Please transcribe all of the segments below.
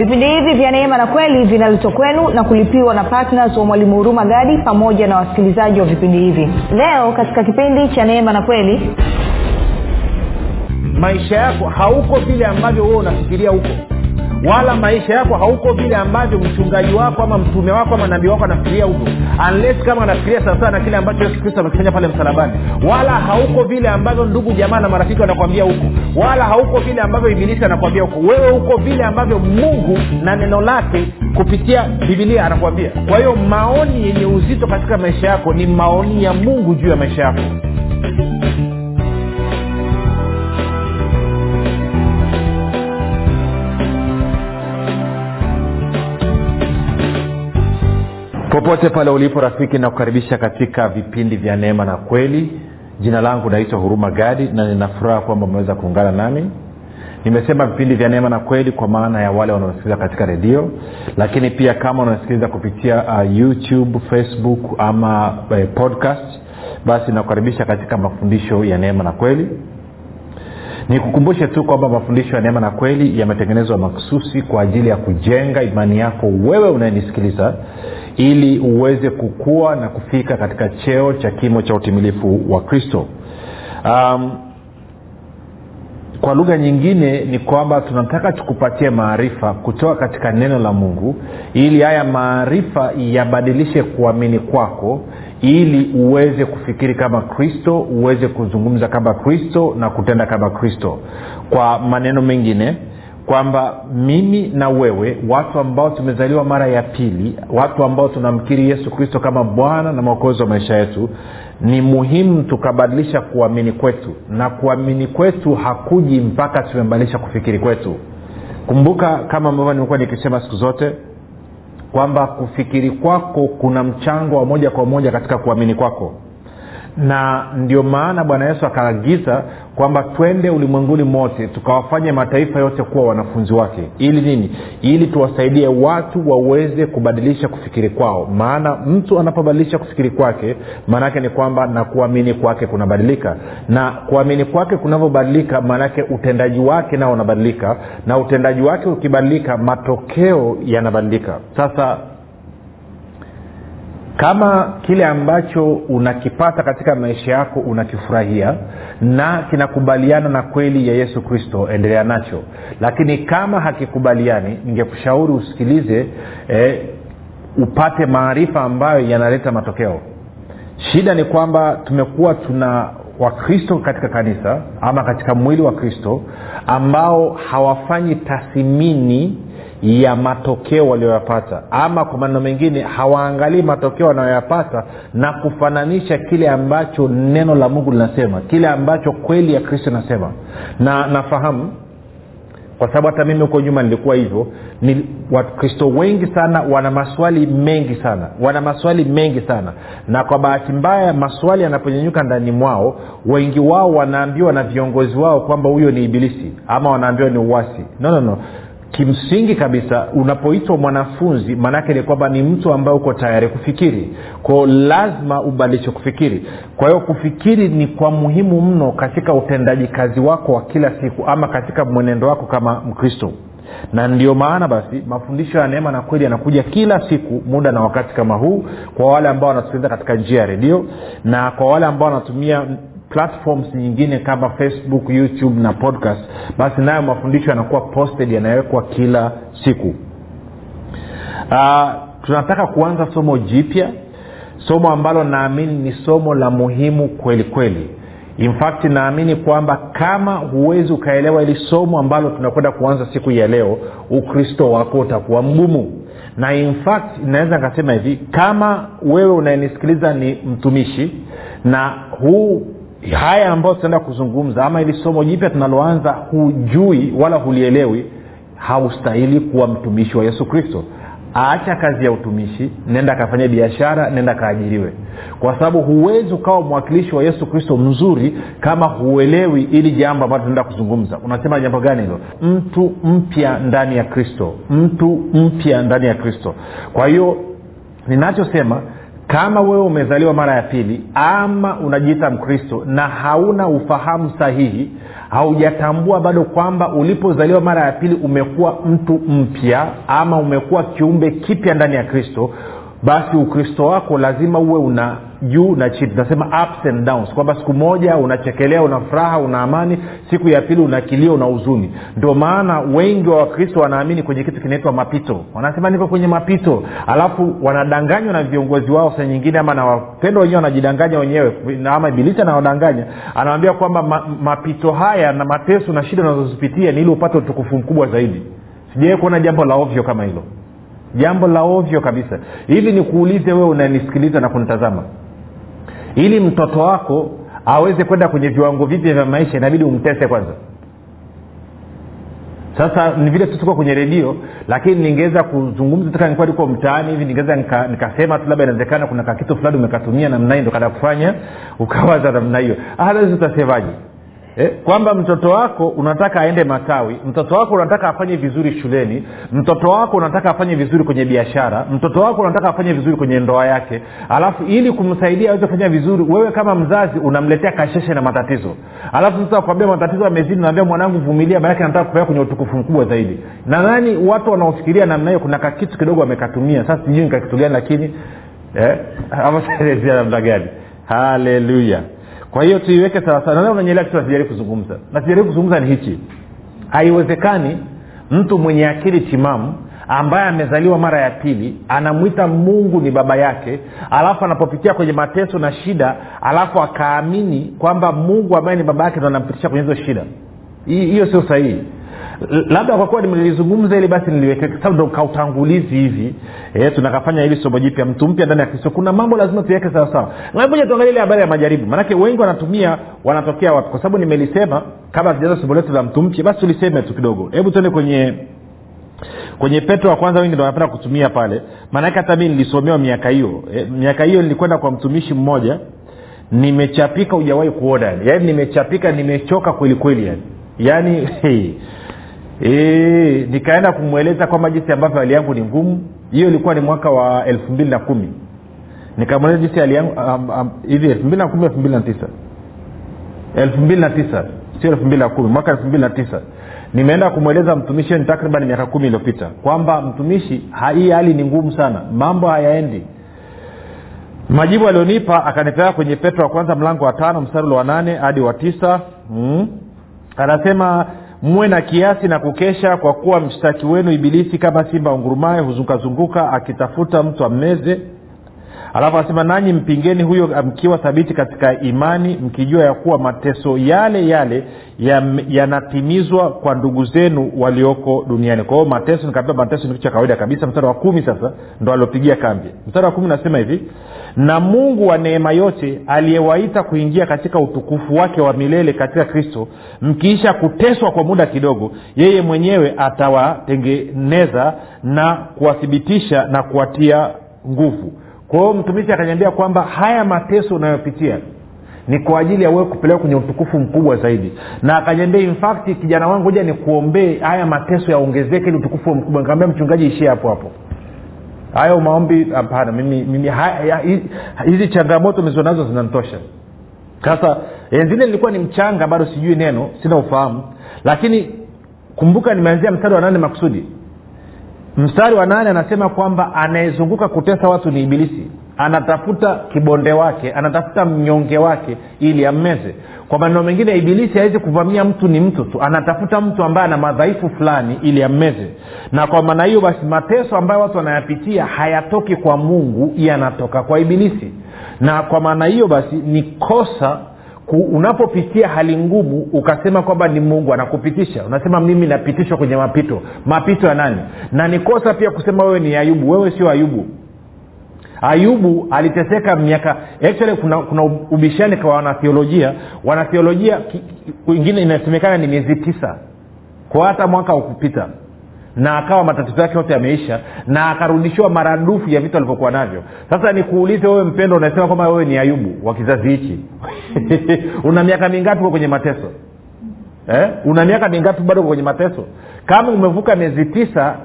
vipindi hivi vya neema na kweli vinaletwa kwenu na kulipiwa na ptns wa mwalimu huruma gadi pamoja na wasikilizaji wa vipindi hivi. Leo katika kipindi cha neema na kweli maisha yako hauko vile ambavyo huo unafikiria huko wala maisha yako hauko vile ambavyo mchungaji wako ama mtume wako ama nabii wako anafikiria huko. Unless kama anafikiria sawasawa na kile ambacho yesu kristo amekifanya pale msalabani. Wala hauko vile ambavyo ndugu jamaa na marafiki wanakwambia huko. Wala hauko vile ambavyo ibilisi anakwambia huko. Wewe huko vile ambavyo mungu na neno lake kupitia bibilia anakwambia kwa hiyo maoni yenye uzito katika maisha yako ni maoni ya mungu juu ya maisha yako popote pale ulipo rafiki nakukaribisha katika vipindi vya neema na kweli. Jina langu naitwa huruma gadi na ninafuraha kwamba umeweza kuungana nami. Nimesema vipindi vya neema na kweli kwa maana ya wale wanaosikiliza katika redio lakini pia kama unasikiliza kupitia uh, youtube facebook ama uh, podcast basi nakukaribisha katika mafundisho ya neema na kweli. Nikukumbushe tu kwamba mafundisho ya neema na kweli yametengenezwa makususi kwa ajili ya kujenga imani yako wewe unayenisikiliza ili uweze kukua na kufika katika cheo cha kimo cha utimilifu wa kristo. Um, kwa lugha nyingine ni kwamba tunataka tukupatie maarifa kutoka katika neno la mungu ili haya maarifa yabadilishe kuamini kwako ili uweze kufikiri kama kristo uweze kuzungumza kama kristo na kutenda kama kristo. Kwa maneno mengine kwamba mimi na wewe watu ambao tumezaliwa mara ya pili watu ambao tunamkiri yesu kristo kama bwana na mwokozi wa maisha yetu ni muhimu tukabadilisha kuamini kwetu. Na kuamini kwetu hakuji mpaka tumebadilisha kufikiri kwetu. Kumbuka kama ambavyo nimekuwa nikisema siku zote kwamba kufikiri kwako kuna mchango wa moja kwa moja katika kuamini kwako na ndio maana bwana yesu akaagiza kwamba twende ulimwenguni mote tukawafanye mataifa yote kuwa wanafunzi wake. Ili nini? Ili tuwasaidie watu waweze kubadilisha kufikiri kwao. Maana mtu anapobadilisha kufikiri kwake maanaake ni kwamba na kuamini kwake kunabadilika. Na kuamini kwake kunavyobadilika maanaake utendaji wake nao unabadilika. Na utendaji wake ukibadilika matokeo yanabadilika. Sasa kama kile ambacho unakipata katika maisha yako unakifurahia na kinakubaliana na kweli ya yesu kristo endelea nacho. Lakini kama hakikubaliani ningekushauri usikilize eh, upate maarifa ambayo yanaleta matokeo. Shida ni kwamba tumekuwa tuna wakristo katika kanisa ama katika mwili wa kristo ambao hawafanyi tathimini ya matokeo walioyapata ama kwa maneno mengine hawaangalii matokeo wanayoyapata na kufananisha kile ambacho neno la mungu linasema kile ambacho kweli ya kristo inasema. Na nafahamu kwa sababu hata mimi huko nyuma nilikuwa hivyo ni wakristo wengi sana wana maswali mengi sana. Wana maswali mengi sana. Na kwa bahati mbaya maswali yanaponyenyuka ndani mwao wengi wao wanaambiwa na viongozi wao kwamba huyo ni ibilisi ama wanaambiwa ni uwasi no, no, no kimsingi kabisa unapoitwa mwanafunzi maanaake ni kwamba ni mtu ambaye uko tayari kufikiri. Kwao lazima ubadilishe kufikiri. Kwa hiyo kufikiri ni kwa muhimu mno katika utendaji kazi wako wa kila siku ama katika mwenendo wako kama mkristo. Na ndio maana basi mafundisho ya neema na kweli yanakuja kila siku muda na wakati kama huu kwa wale ambao wanatusikiliza katika njia ya redio na kwa wale ambao wanatumia platforms nyingine kama facebook youtube na podcast basi nayo mafundisho yanakuwa posted yanawekwa kila siku. Uh, tunataka kuanza somo jipya somo ambalo naamini ni somo la muhimu kweli kweli. Infact naamini kwamba kama huwezi ukaelewa ili somo ambalo tunakwenda kuanza siku ya leo ukristo wako utakuwa mgumu. Na infact naweza nikasema hivi kama wewe unayenisikiliza ni mtumishi na huu haya ambayo tutaenda kuzungumza ama ili somo jipya tunaloanza hujui wala hulielewi haustahili kuwa mtumishi wa yesu kristo. Aacha kazi ya utumishi nenda akafanya biashara nenda kaajiriwe. Kwa sababu huwezi ukawa mwakilishi wa yesu kristo mzuri kama huelewi ili jambo ambalo tunaenda kuzungumza. Unasema jambo gani hilo? Mtu mpya ndani ya kristo. Mtu mpya ndani ya kristo. Kwa hiyo ninachosema kama wewe umezaliwa mara ya pili ama unajiita mkristo na hauna ufahamu sahihi haujatambua bado kwamba ulipozaliwa mara ya pili umekuwa mtu mpya ama umekuwa kiumbe kipya ndani ya kristo basi ukristo wako lazima uwe una juu na chini. Tunasema ups and downs kwamba siku moja unachekelea una furaha una amani siku ya pili unakilia una huzuni. Ndio maana wengi wa wakristo wanaamini kwenye kitu kinaitwa mapito. Wanasema niko kwenye mapito. Alafu wanadanganywa na viongozi wao saa nyingine ama na wapendo wenyewe wanajidanganya wenyewe ama ibilisi anawadanganya anawambia kwamba ma, mapito haya na mateso na shida unazozipitia ni ili upate utukufu mkubwa zaidi. Sijawai kuona jambo la ovyo kama hilo. Jambo la ovyo kabisa. Hivi nikuulize wewe unanisikiliza na kunitazama ili mtoto wako aweze kwenda kwenye viwango vipya vya maisha inabidi umtese kwanza. Sasa ni vile tutuko kwenye redio lakini ningeweza kuzungumza taka nikuwa liko mtaani hivi ningeweza nika, nikasema tu labda inawezekana kuna kakitu fulani umekatumia namna hii ndo kada kufanya ukawaza namna hiyo. Halazi utasemaje eh, kwamba mtoto wako unataka aende matawi mtoto wako unataka afanye vizuri shuleni mtoto wako unataka afanye vizuri kwenye biashara mtoto wako unataka afanye vizuri kwenye ndoa yake alafu ili kumsaidia aweze kufanya vizuri wewe kama mzazi unamletea kasheshe na matatizo. Alafu sasa akwambia matatizo amezidi naambia mwanangu vumilia maanake nataka kupeleka kwenye utukufu mkubwa zaidi. Nadhani watu wanaofikiria namna hiyo kuna kakitu kidogo wamekatumia sasa sijui nikakitu gani lakini eh, namna gani. Haleluya kwa hiyo tuiweke sawasawa unanyelea kitu nasijaribu kuzungumza. Nasijaribu kuzungumza ni hichi. Haiwezekani mtu mwenye akili timamu ambaye amezaliwa mara ya pili anamwita mungu ni baba yake alafu anapopitia kwenye mateso na shida alafu akaamini kwamba mungu ambaye ni baba yake ndo anampitisha kwenye hizo shida. Hiyo sio sahihi labda kwa kuwa nilizungumza ili basi niliweke hivi. E, tunakafanya hili somo jipya mtu mpya ndani ya kristo. Kuna mambo lazima tuweke sawasawa moja tuangalia ile habari ya majaribu. Maanake wengi wanatumia wanatokea wapi? Kwa sababu nimelisema kabla tujaza somo letu la mtu mpya basi tuliseme tu kidogo. Hebu tuende kwenye kwenye petro wa kwanza wengi ndo wanapenda kutumia pale. Maanake hata mi nilisomewa miaka hiyo. E, miaka hiyo nilikwenda kwa mtumishi mmoja. Nimechapika hujawahi kuona yaani nimechapika nimechoka kweli yani. Yaani hey, e, nikaenda kumweleza kwamba jinsi ambavyo hali yangu ni ngumu. Hiyo ilikuwa ni mwaka wa elfu mbili na kumi. Nikamweleza jinsi hali yangu um, um, hivi elfu mbili na kumi elfu mbili na tisa? Elfu mbili na tisa sio elfu mbili na kumi mwaka elfu mbili na tisa. Nimeenda kumweleza mtumishi ni takriban miaka kumi iliyopita kwamba mtumishi hii hali ni ngumu sana. Mambo hayaendi. Majibu alionipa akanipeleka kwenye petro wa kwanza mlango wa tano mstari wa nane hadi wa tisa. Mm. anasema muwe na kiasi na kukesha kwa kuwa mshtaki wenu ibilisi kama simba ungurumaye huzungukazunguka akitafuta mtu ammeze alafu anasema nanyi mpingeni huyo mkiwa thabiti katika imani mkijua ya kuwa mateso yale yale yanatimizwa ya kwa ndugu zenu walioko duniani. Kwa hiyo mateso nikaambia mateso ni kitu cha kawaida kabisa. Mstari wa kumi sasa ndo aliopigia kambi. Mstari wa kumi nasema hivi na mungu wa neema yote aliyewaita kuingia katika utukufu wake wa milele katika kristo mkiisha kuteswa kwa muda kidogo yeye mwenyewe atawatengeneza na kuwathibitisha na kuwatia nguvu kwa mtumishi akaniambia kwamba haya mateso unayopitia ni kwa ajili ya wewe kupelekwa kwenye utukufu mkubwa zaidi. Na akaniambia infact kijana wangu hoja ni kuombee haya mateso yaongezeke ili utukufu mkubwa. Nikaambia mchungaji ishie hapo hapo. Hayo maombi hapana hizi changamoto nizonazo zinanitosha. Sasa enzile nilikuwa ni mchanga bado sijui neno sina ufahamu. Lakini kumbuka nimeanzia mstari wa nane makusudi mstari wa nane anasema kwamba anayezunguka kutesa watu ni ibilisi. Anatafuta kibonde wake anatafuta mnyonge wake ili ammeze. Kwa maneno mengine ibilisi hawezi kuvamia mtu ni mtu tu. Anatafuta mtu ambaye ana madhaifu fulani ili ammeze. Na kwa maana hiyo basi mateso ambayo watu wanayapitia hayatoki kwa mungu yanatoka kwa ibilisi. Na kwa maana hiyo basi ni kosa unapopitia hali ngumu ukasema kwamba ni mungu anakupitisha. Unasema mimi napitishwa kwenye mapito. Mapito ya nani? Na ni kosa pia kusema wewe ni ayubu. Wewe sio ayubu. Ayubu aliteseka miaka actually kuna, kuna ubishani kwa wanathiolojia wanathiolojia wengine inasemekana ni miezi tisa. Kwa hata mwaka ukupita na akawa matatizo yake yote yameisha na akarudishiwa maradufu ya vitu alivyokuwa navyo. Sasa nikuulize wewe mpendo unasema kwamba wewe ni ayubu wa kizazi hichi? Una miaka mingapi uko kwenye mateso? Eh? una miaka mingapi bado kwenye mateso? Kama umevuka miezi tisa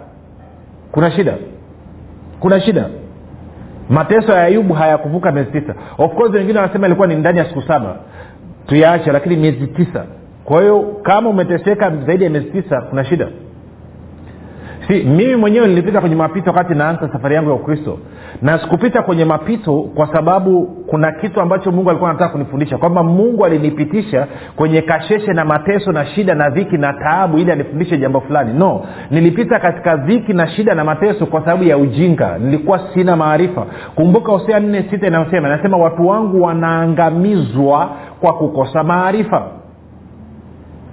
kuna shida? Kuna shida? Mateso ya ayubu hayakuvuka miezi tisa. Of course wengine wanasema ilikuwa ni ndani ya siku saba. Tuyaache lakini miezi tisa. Kwa hiyo kama umeteseka zaidi ya miezi tisa kuna shida si mimi mwenyewe nilipita kwenye mapito wakati naanza safari yangu ya ukristo. Na sikupita kwenye mapito kwa sababu kuna kitu ambacho mungu alikuwa anataka kunifundisha. Kwamba mungu alinipitisha kwenye kasheshe na mateso na shida na dhiki na taabu ili anifundishe jambo fulani. No nilipita katika dhiki na shida na mateso kwa sababu ya ujinga. Nilikuwa sina maarifa. Kumbuka hosea nne sita inayosema inasema watu wangu wanaangamizwa kwa kukosa maarifa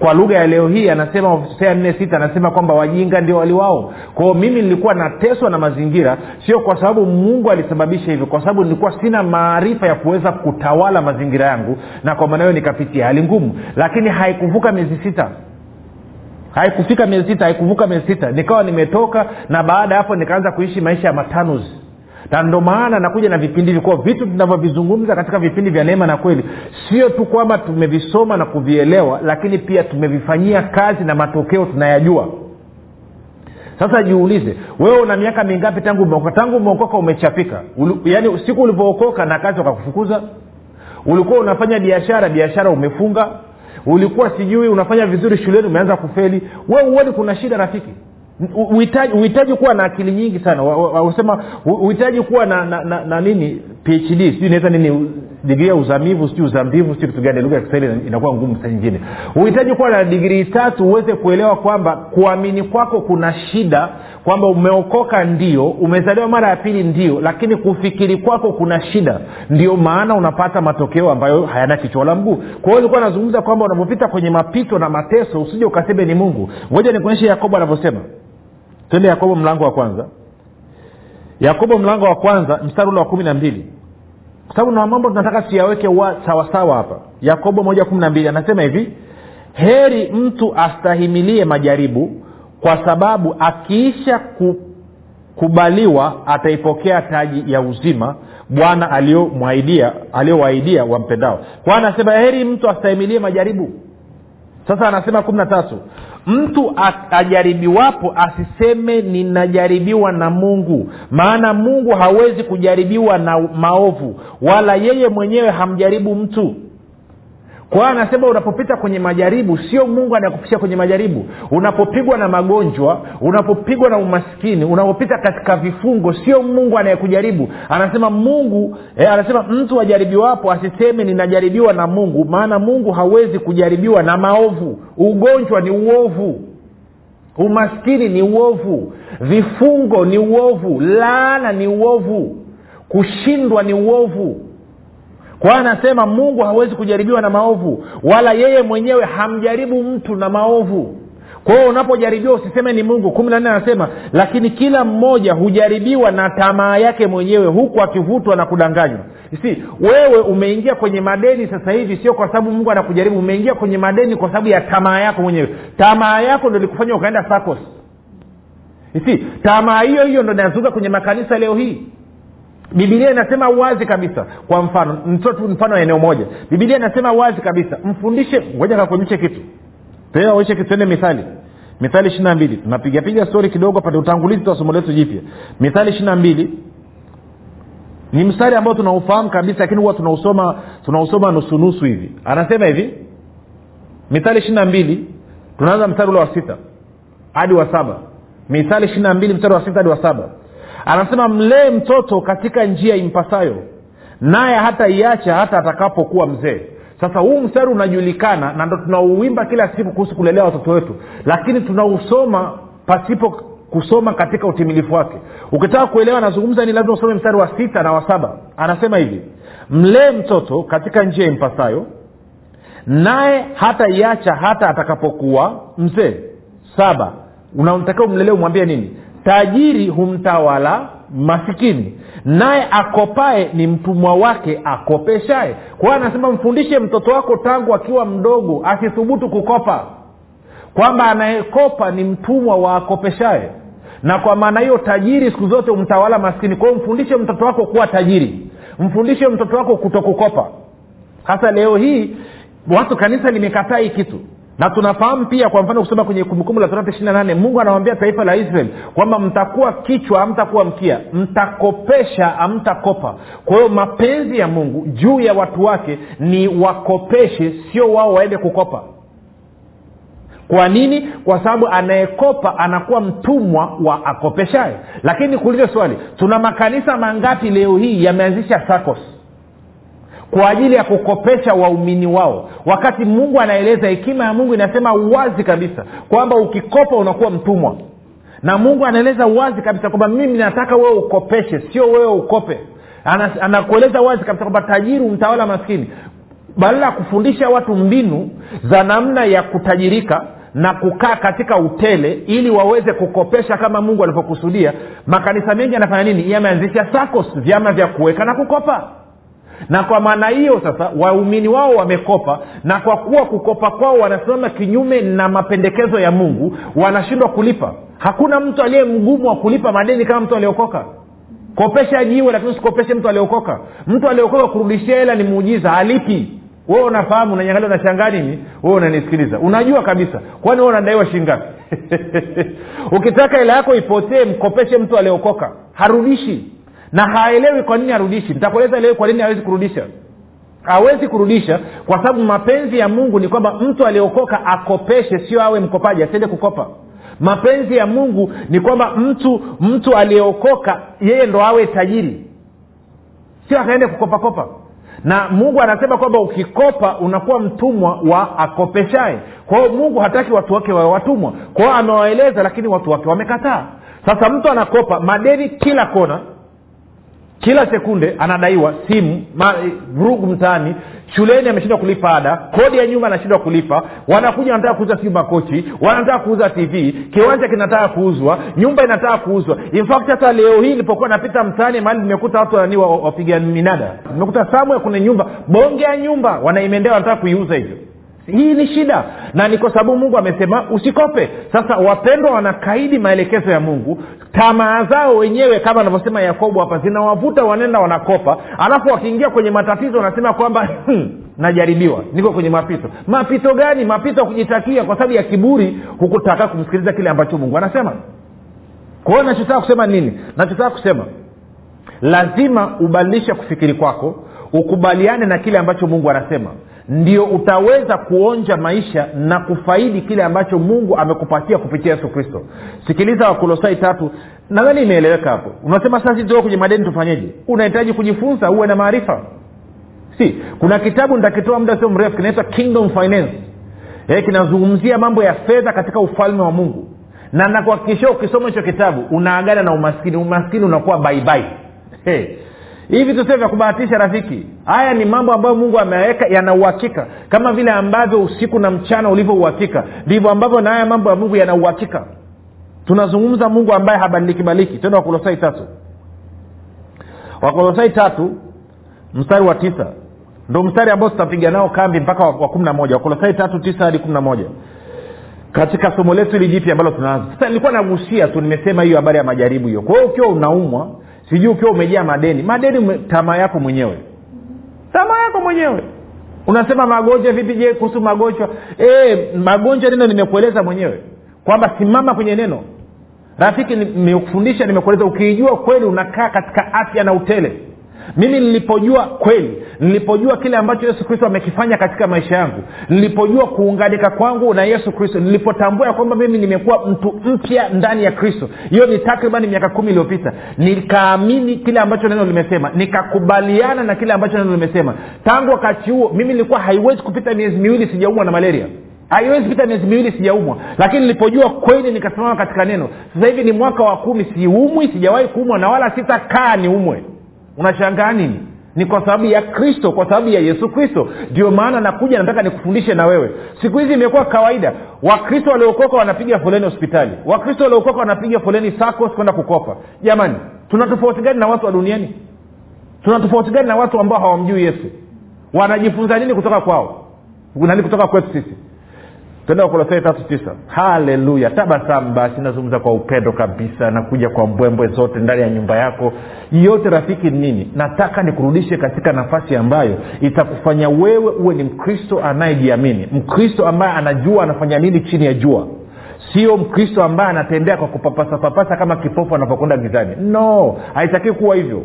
kwa lugha ya leo hii anasema hosea nne sita anasema kwamba wajinga ndio waliwao. Kwao mimi nilikuwa nateswa na mazingira sio kwa sababu mungu alisababisha hivyo kwa sababu nilikuwa sina maarifa ya kuweza kutawala mazingira yangu na kwa maana hiyo nikapitia hali ngumu. Lakini haikuvuka miezi sita. Haikufika miezi sita haikuvuka miezi sita. Nikawa nimetoka na baada ya hapo nikaanza kuishi maisha ya matanuzi na ndo maana nakuja na vipindi hivi vitu tunavyovizungumza katika vipindi vya neema na kweli. Sio tu kwamba tumevisoma na kuvielewa lakini pia tumevifanyia kazi na matokeo tunayajua. Sasa jiulize wewe una miaka mingapi tangu umeokoka? Tangu umeokoka umechapika. Ulu, yaani siku ulivyookoka na kazi wakakufukuza ulikuwa unafanya biashara biashara umefunga? Ulikuwa sijui unafanya vizuri shuleni umeanza kufeli? We uoni kuna shida rafiki uhitaji kuwa na akili nyingi sana. Wasema uhitaji kuwa na, na, na, na nini? Phd sijui inaita nini digrii ya uzamivu sijui uzambivu sijui kitu gani lugha ya kiswahili inakuwa ngumu saa nyingine. Uhitaji kuwa na digrii tatu uweze kuelewa kwamba kuamini kwako kuna shida kwamba umeokoka ndio umezaliwa mara ya pili ndio lakini kufikiri kwako kuna shida. Ndio maana unapata matokeo ambayo hayana kichwa wala mguu. Kwa ilikuwa nazungumza kwamba unapopita kwenye mapito na mateso usije ukaseme ni mungu. Ngoja nikuonyeshe yakobo anavyosema twende yakobo mlango wa kwanza. Yakobo mlango wa kwanza mstari ule wa kumi na mbili. Kwa sababu na mambo tunataka siyaweke sawasawa hapa. Yakobo moja kumi na mbili anasema hivi heri mtu astahimilie majaribu kwa sababu akiisha kukubaliwa ataipokea taji ya uzima bwana aliyomwaidia aliyowaidia wampendao. Kwa anasema heri mtu astahimilie majaribu sasa anasema kumi na tatu. Mtu ajaribiwapo asiseme ninajaribiwa na mungu. Maana mungu hawezi kujaribiwa na maovu. Wala yeye mwenyewe hamjaribu mtu kwa hiyo anasema unapopita kwenye majaribu sio mungu anayekupisha kwenye majaribu. Unapopigwa na magonjwa unapopigwa na umaskini unapopita katika vifungo sio mungu anayekujaribu. Anasema mungu eh, anasema mtu ajaribiwapo asiseme ninajaribiwa na mungu maana mungu hawezi kujaribiwa na maovu. Ugonjwa ni uovu. Umaskini ni uovu. Vifungo ni uovu. Laana ni uovu. Kushindwa ni uovu kwa anasema mungu hawezi kujaribiwa na maovu wala yeye mwenyewe hamjaribu mtu na maovu. Kwa unapojaribiwa usiseme ni mungu. Kumi na nne anasema lakini kila mmoja hujaribiwa na tamaa yake mwenyewe huku akivutwa na kudanganywa. Si wewe umeingia kwenye madeni sasa hivi sio kwa sababu mungu anakujaribu umeingia kwenye madeni kwa sababu ya tamaa yako mwenyewe. Tamaa yako ndo likufanya ukaenda sakos si tamaa hiyo hiyo ndo inazuka kwenye makanisa leo hii bibilia inasema wazi kabisa. Kwa mfano mtoto mfano wa eneo moja. Bibilia inasema wazi kabisa. Mfundishe ngoja kakuonyeshe kitu. Onyeshe kitu tuende mithali. Mithali ishiri na mbili. Tunapigapiga stori kidogo pate utangulizi wa somo letu jipya. Mithali ishiri na mbili. Ni mstari ambao tunaufahamu kabisa lakini huwa tunausoma tunausoma nusunusu hivi. Anasema hivi. Mithali ishiri na mbili. Tunaanza mstari ule wa sita. Hadi wa saba. Mithali ishiri na mbili mstari wa sita hadi wa saba anasema mlee mtoto katika njia impasayo naye hata iacha hata atakapokuwa mzee. Sasa huu mstari unajulikana na ndo tunauimba kila siku kuhusu kulelea watoto wetu lakini tunausoma pasipo kusoma katika utimilifu wake. Ukitaka kuelewa anazungumza ni lazima usome mstari wa sita na wa saba. Anasema hivi mlee mtoto katika njia impasayo naye hata iacha hata atakapokuwa mzee. Saba unatakiwa umlelee umwambie nini tajiri humtawala masikini. Naye akopae ni mtumwa wake akopeshae kwa anasema mfundishe mtoto wako tangu akiwa mdogo asithubutu kukopa. Kwamba anayekopa ni mtumwa wa akopeshae na kwa maana hiyo tajiri siku zote humtawala maskini kwao mfundishe mtoto wako kuwa tajiri. Mfundishe mtoto wako kutokukopa. Hasa leo hii watu kanisa limekataa hii kitu na tunafahamu pia kwa mfano kusoma kwenye kumbukumbu la torati ishiri nane mungu anawambia taifa la israel kwamba mtakuwa kichwa hamtakuwa mkia. Mtakopesha hamtakopa. Kwa hiyo mapenzi ya mungu juu ya watu wake ni wakopeshe sio wao waende kukopa. Kwa nini? Kwa sababu anayekopa anakuwa mtumwa wa akopeshaye. Lakini kuuliza swali tuna makanisa mangapi leo hii yameanzisha sacos kwa ajili ya kukopesha waumini wao. Wakati mungu anaeleza hekima ya mungu inasema wazi kabisa kwamba ukikopa unakuwa mtumwa. Na mungu anaeleza wazi kabisa kwamba mimi nataka wewe ukopeshe sio wewe ukope. Anakueleza wazi kabisa kwamba tajiri umtawala maskini badala ya kufundisha watu mbinu za namna ya kutajirika na kukaa katika utele ili waweze kukopesha kama mungu alivyokusudia makanisa mengi anafanya nini? Yameanzisha sacos vyama vya kuweka na kukopa na kwa maana hiyo sasa waumini wao wamekopa na kwa kuwa kukopa kwao wanasimama kinyume na mapendekezo ya mungu wanashindwa kulipa. Hakuna mtu aliye mgumu wa kulipa madeni kama mtu aliokoka kopesha jiwe lakini usikopeshe mtu aliokoka mtu aliokoka kurudishia hela ni muujiza alipi wewe unafahamu unanyangalia unashangaa nini? Wewe unanisikiliza. Unajua kabisa kwani wewe unadaiwa shingapi ukitaka hela yako ipotee mkopeshe mtu aliokoka harudishi na haelewi kwa nini arudishi nitakueleza leo kwa nini hawezi kurudisha. Hawezi kurudisha kwa sababu mapenzi ya mungu ni kwamba mtu aliokoka akopeshe sio awe mkopaji asiende kukopa. Mapenzi ya mungu ni kwamba mtu mtu aliyeokoka yeye ndo awe tajiri. Sio akaende kukopakopa na mungu anasema kwamba ukikopa unakuwa mtumwa wa akopeshae kwa mungu hataki watu wake wawe watumwa. Kwa amewaeleza lakini watu wake wamekataa. Sasa mtu anakopa madeni kila kona kila sekunde anadaiwa simu vurugu mtaani shuleni ameshindwa kulipa ada kodi ya nyumba anashindwa kulipa wanakuja wanataka kuuza siu makochi wanataka kuuza tv kiwanja kinataka kuuzwa nyumba inataka kuuzwa. Infact hata leo hii nilipokuwa napita mtaani mahali nimekuta watu nani wapiga minada. Nimekuta samwe kuna nyumba bonge ya nyumba wanaimendea wanataka kuiuza hivyo hii ni shida. Na ni kwa sababu mungu amesema usikope. Sasa wapendwa wanakaidi maelekezo ya mungu. Tamaa zao wenyewe kama anavyosema yakobo hapa zinawavuta wanaenda wanakopa. Alafu wakiingia kwenye matatizo wanasema kwamba najaribiwa. Niko kwenye mapito. Mapito gani? Mapito ya kujitakia kwa sababu ya kiburi hukutaka kumsikiliza kile ambacho mungu anasema. Kwa hiyo nachotaka kusema nini? Nachotaka kusema lazima ubadilishe kufikiri kwako ukubaliane na kile ambacho mungu anasema ndio utaweza kuonja maisha na kufaidi kile ambacho mungu amekupatia kupitia yesu kristo. Sikiliza wakolosai tatu. Nadhani imeeleweka hapo. Unasema sasa sisi kwenye madeni tufanyeje? Unahitaji kujifunza uwe na maarifa. Si. Kuna kitabu nitakitoa muda sio mrefu kinaitwa kingdom finance. E, kinazungumzia mambo ya fedha katika ufalme wa mungu. Na nakuhakikishia ukisoma hicho kitabu unaagana na umaskini. Umaskini unakuwa baibai hey hivi tusio vya kubahatisha rafiki. Haya ni mambo ambayo mungu ameweka yana uhakika. Kama vile ambavyo usiku na mchana ulivyouhakika ndivyo ambavyo na haya mambo ya mungu yana uhakika. Tunazungumza mungu ambaye habadiliki baliki. Tena wakolosai tatu. Wakolosai tatu mstari wa tisa. Ndo mstari ambao tutapiga nao kambi mpaka wa kumi na moja. Wakolosai tatu tisa hadi kumi na moja. Katika somo letu hili jipya ambalo tunaanza. Sasa nilikuwa nagusia tu nimesema hiyo habari ya majaribu hiyo. Kwa hiyo ukiwa unaumwa sijui ukiwa umejaa madeni. Madeni tamaa yako mwenyewe. Tamaa yako mwenyewe. Unasema magonjwa vipi? Je kuhusu magonjwa? E, magonjwa neno nimekueleza mwenyewe. Kwamba simama kwenye neno. Rafiki nimekufundisha nimekueleza. Ukiijua kweli unakaa katika afya na utele mimi nilipojua kweli nilipojua kile ambacho yesu kristo amekifanya katika maisha yangu nilipojua kuunganika kwangu na yesu kristo nilipotambua ya kwamba mimi nimekuwa mtu mpya ndani ya kristo. Hiyo ni takribani miaka kumi iliyopita. Nikaamini kile ambacho neno limesema nikakubaliana na kile ambacho neno limesema. Tangu wakati huo mimi nilikuwa haiwezi kupita miezi miwili sijaumwa na malaria. Haiwezi pita miezi miwili sijaumwa. Lakini nilipojua kweli nikasimama katika neno. Sasa hivi ni mwaka wa kumi siumwi sijawahi kuumwa na wala sitakaa niumwe unashangaa nini? Ni kwa sababu ya kristo kwa sababu ya yesu kristo. Ndio maana nakuja nataka nikufundishe na wewe. Siku hizi imekuwa kawaida. Wakristo waliokoka wanapiga foleni hospitali. Wakristo waliokoka wanapiga foleni sacos kwenda kukopa. Jamani tuna tofauti gani na watu wa duniani? Tuna tofauti gani na watu ambao hawamjui yesu? Wanajifunza nini kutoka kwao? Nani kutoka kwetu sisi tenda wakolosai tatu tisa. Haleluya. Tabasamu basi nazungumza kwa upendo kabisa nakuja kwa mbwembwe zote ndani ya nyumba yako. Yote rafiki ni nini? Nataka nikurudishe katika nafasi ambayo itakufanya wewe uwe ni mkristo anayejiamini. Mkristo ambaye anajua anafanya nini chini ya jua. Sio mkristo ambaye anatembea kwa kupapasapapasa kama kipofu anapokwenda gizani. No haitakiwi kuwa hivyo.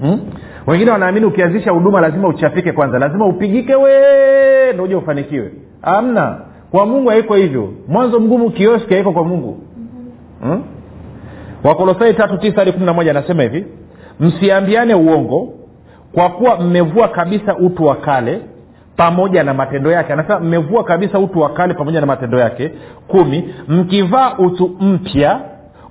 Hmm? wengine wanaamini ukianzisha huduma lazima uchafike kwanza. Lazima upigike wee ndo uja ufanikiwe. Amna kwa mungu haiko hivyo. Mwanzo mgumu kioski haiko kwa mungu. Hmm? wakolosai tatu tisa hadi kumi na moja anasema hivi msiambiane uongo kwa kuwa mmevua kabisa utu wa kale pamoja na matendo yake. Anasema mmevua kabisa utu wa kale pamoja na matendo yake. Kumi mkivaa utu mpya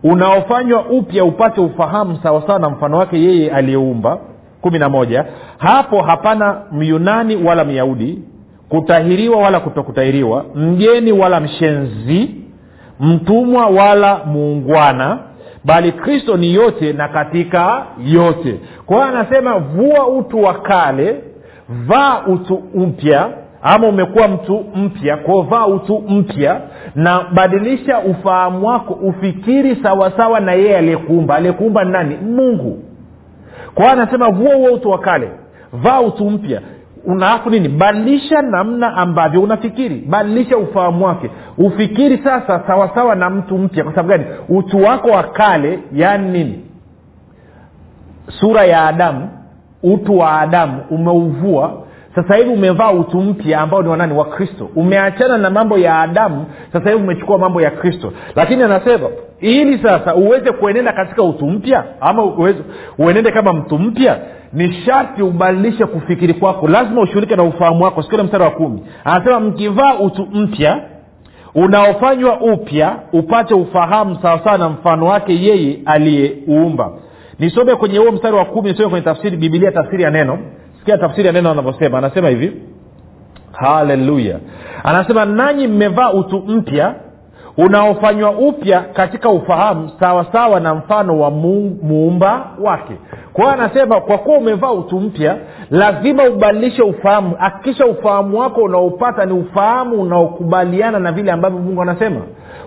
unaofanywa upya upate ufahamu sawasawa na mfano wake yeye aliyeumba. Kumi na moja hapo hapana myunani wala myahudi kutahiriwa wala kutokutahiriwa mgeni wala mshenzi mtumwa wala muungwana bali kristo ni yote na katika yote. Kwa hiyo anasema vua utu wa kale vaa utu mpya ama umekuwa mtu mpya kwao vaa utu mpya na badilisha ufahamu wako ufikiri sawasawa na yeye aliyekuumba. Aliyekuumba ni nani? Mungu. Kwa hiyo anasema vua huo utu wa kale vaa utu mpya unaafu nini? Badilisha namna ambavyo unafikiri. Badilisha ufahamu wake. Ufikiri sasa sawasawa na mtu mpya. Kwa sababu gani? Utu wako wa kale yaani nini? Sura ya adamu utu wa adamu umeuvua sasa hivi umevaa utu mpya ambao ni wanani wa kristo. Umeachana na mambo ya adamu sasa hivi umechukua mambo ya kristo. Lakini anasema ili sasa uweze kuenenda katika utu mpya ama uweze, uenende kama mtu mpya ni sharti ubadilishe kufikiri kwako. Lazima ushughulike na ufahamu wako. Sikile mstari wa kumi. Anasema mkivaa utu mpya unaofanywa upya upate ufahamu sawasawa na mfano wake yeye aliyeuumba nisome kwenye huo mstari wa kumi nisome kwenye tafsiri bibilia tafsiri ya neno sikia tafsiri ya neno anavyosema. Anasema hivi. Haleluya anasema nanyi mmevaa utu mpya unaofanywa upya katika ufahamu sawasawa sawa na mfano wa muumba wake. Kwa hiyo anasema kwa kuwa umevaa utu mpya lazima ubadilishe ufahamu. Hakikisha ufahamu wako unaopata ni ufahamu unaokubaliana na vile ambavyo mungu anasema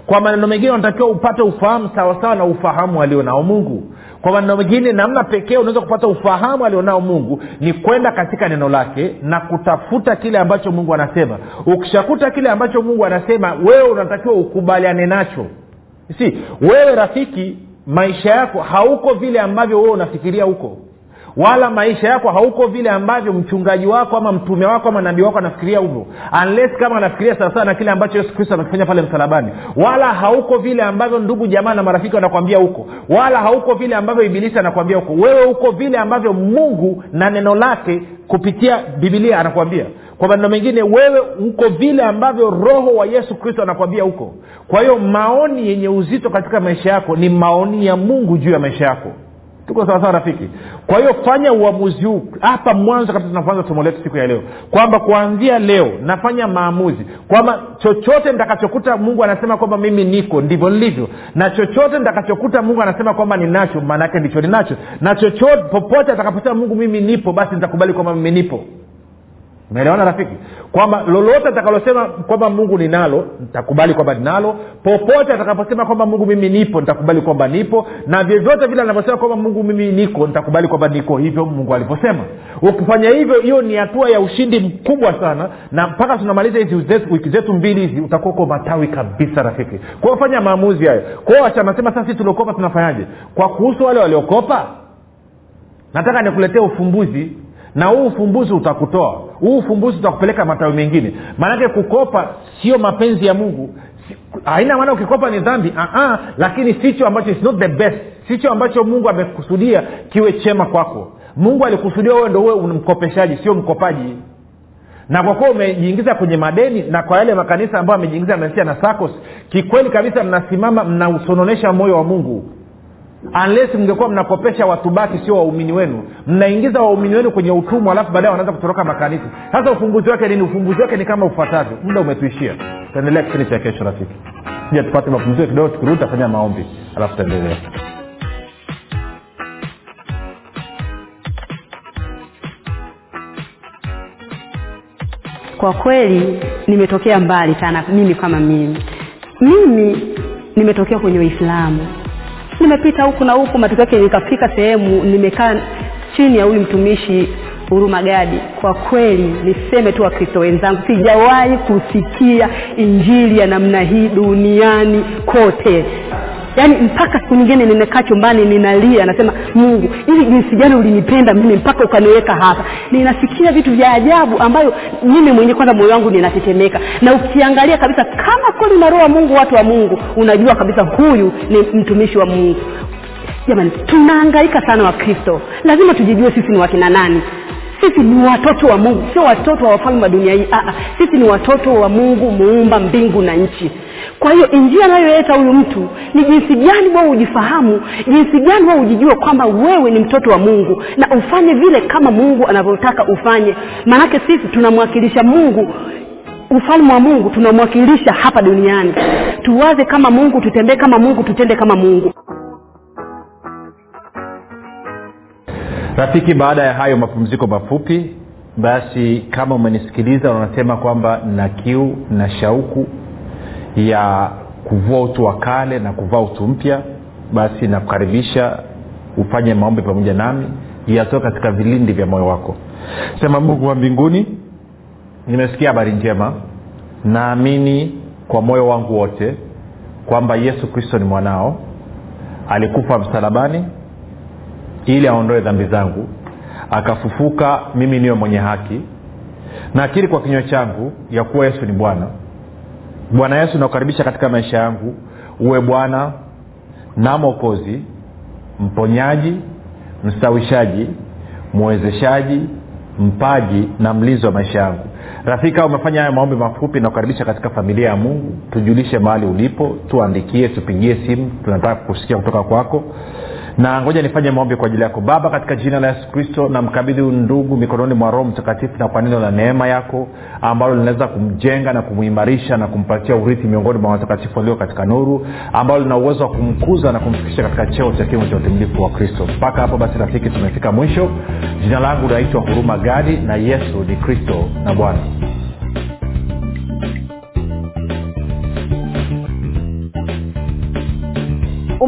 kwa maneno mengine unatakiwa upate ufahamu sawasawa na ufahamu alionao mungu. Kwa maneno mengine namna pekee unaweza kupata ufahamu alionao mungu ni kwenda katika neno lake na kutafuta kile ambacho mungu anasema. Ukishakuta kile ambacho mungu anasema wewe unatakiwa ukubaliane nacho. Si wewe rafiki maisha yako hauko vile ambavyo wewe unafikiria huko wala maisha yako hauko vile ambavyo mchungaji wako ama mtume wako ama nabii wako anafikiria hivyo. Unless kama anafikiria sawasawa na kile ambacho yesu kristo amekifanya pale msalabani. Wala hauko vile ambavyo ndugu jamaa na marafiki wanakwambia huko. Wala hauko vile ambavyo ibilisi anakwambia huko. Wewe huko vile ambavyo mungu na neno lake kupitia bibilia anakwambia kwa maneno mengine wewe uko vile ambavyo roho wa yesu kristo anakwambia huko. Kwa hiyo maoni yenye uzito katika maisha yako ni maoni ya mungu juu ya maisha yako tuko sawasawa rafiki? Kwa hiyo fanya uamuzi huu hapa mwanzo kabisa tunapoanza somo letu siku ya leo kwamba kuanzia leo nafanya maamuzi kwamba chochote nitakachokuta mungu anasema kwamba mimi niko ndivyo nilivyo. Na chochote nitakachokuta mungu anasema kwamba ninacho maanaake ndicho ninacho. Na chochote popote atakaposema mungu mimi nipo basi nitakubali kwamba mimi nipo umeelewana rafiki? Kwamba lolote atakalosema kwamba mungu ninalo nitakubali kwamba ninalo. Popote atakaposema kwamba mungu mimi nipo nitakubali kwamba nipo. Na vyovyote vile anavyosema kwamba mungu mimi niko nitakubali kwamba niko hivyo mungu alivyosema. Ukifanya hivyo hiyo ni hatua ya ushindi mkubwa sana. Na mpaka tunamaliza hizi wiki zetu mbili hizi utakuwa uko matawi kabisa rafiki. Kwao fanya maamuzi hayo. Kwao anasema sasa sisi tuliokopa tunafanyaje? Kwa kuhusu wale waliokopa? Nataka nikuletee ufumbuzi. Na huu ufumbuzi utakutoa huu ufumbuzi utakupeleka matawi mengine. Maanake kukopa sio mapenzi ya mungu. Haina maana ukikopa ni dhambi. Uh-uh, lakini sicho ambacho is not the best. Sicho ambacho mungu amekusudia kiwe chema kwako. Mungu alikusudia wewe ndo uwe mkopeshaji sio mkopaji. Na kwa kuwa umejiingiza kwenye madeni na kwa yale makanisa ambayo amejiingiza amesia na sakos kikweli kabisa mnasimama mnausononesha moyo wa mungu unless mngekuwa mnakopesha watu baki sio waumini wenu. Mnaingiza waumini wenu kwenye utumwa alafu baadaye wanaanza kutoroka makanisa. Sasa ufumbuzi wake nini? Ufumbuzi wake ni kama ufuatavyo. Muda umetuishia. Tutaendelea kipindi cha kesho rafiki. Ja tupate mapumziko kidogo tukirudi tafanya maombi. Alafu taendelea kwa kweli nimetokea mbali sana mimi kama mimi. Mimi nimetokea kwenye uislamu nimepita huku na huku matokeo yake nikafika sehemu nimekaa chini ya huyu mtumishi huruma gadi kwa kweli niseme tu wakristo wenzangu sijawahi kusikia injili ya namna hii duniani kote yaani mpaka siku nyingine nimekaa chumbani ninalia nasema mungu ili jinsi gani ulinipenda mimi mpaka ukaniweka hapa? Ninasikia vitu vya ajabu ambayo mimi mwenyewe kwanza moyo wangu ninatetemeka. Na ukiangalia kabisa kama kweli na roho wa mungu watu wa mungu unajua kabisa huyu ni mtumishi wa mungu. Jamani tunaangaika sana wakristo lazima tujijue sisi ni wakina nani sisi ni watoto wa mungu sio watoto wa wafalme wa dunia hii. Aa, sisi ni watoto wa mungu muumba mbingu na nchi. Kwa hiyo njia anayoleta huyu mtu ni jinsi gani wewe ujifahamu jinsi gani wewe ujijue kwamba wewe ni mtoto wa mungu na ufanye vile kama mungu anavyotaka ufanye. Maanake sisi tunamwakilisha mungu ufalme wa mungu tunamwakilisha hapa duniani. Tuwaze kama mungu tutembee kama mungu tutende kama mungu rafiki baada ya hayo mapumziko mafupi basi kama umenisikiliza unasema kwamba na kiu na shauku ya kuvua utu wa kale na kuvaa utu mpya basi nakukaribisha ufanye maombi pamoja nami. Yatoe katika vilindi vya moyo wako. Sema mungu wa mbinguni nimesikia habari njema. Naamini kwa moyo wangu wote kwamba yesu kristo ni mwanao. Alikufa msalabani ili aondoe dhambi zangu akafufuka mimi niwe mwenye haki. Naakiri kwa kinywa changu ya kuwa yesu ni bwana. Bwana yesu nakukaribisha katika maisha yangu. Uwe bwana na mwokozi mponyaji mstawishaji mwezeshaji mpaji na mlinzi wa maisha yangu. Rafiki au umefanya haya maombi mafupi nakukaribisha katika familia ya mungu. Tujulishe mahali ulipo tuandikie tupigie simu tunataka kusikia kutoka kwako na ngoja nifanye maombi kwa ajili yako. Baba katika jina la yesu kristo namkabidhi ndugu mikononi mwa roho mtakatifu na kwa neno la neema yako ambalo linaweza kumjenga na kumuimarisha na kumpatia urithi miongoni mwa watakatifu walio katika nuru ambalo lina uwezo wa kumkuza na kumfikisha katika cheo cha kimo cha utimilifu wa kristo. Mpaka hapo basi rafiki tumefika mwisho. Jina langu naitwa huruma gadi na yesu ni kristo na bwana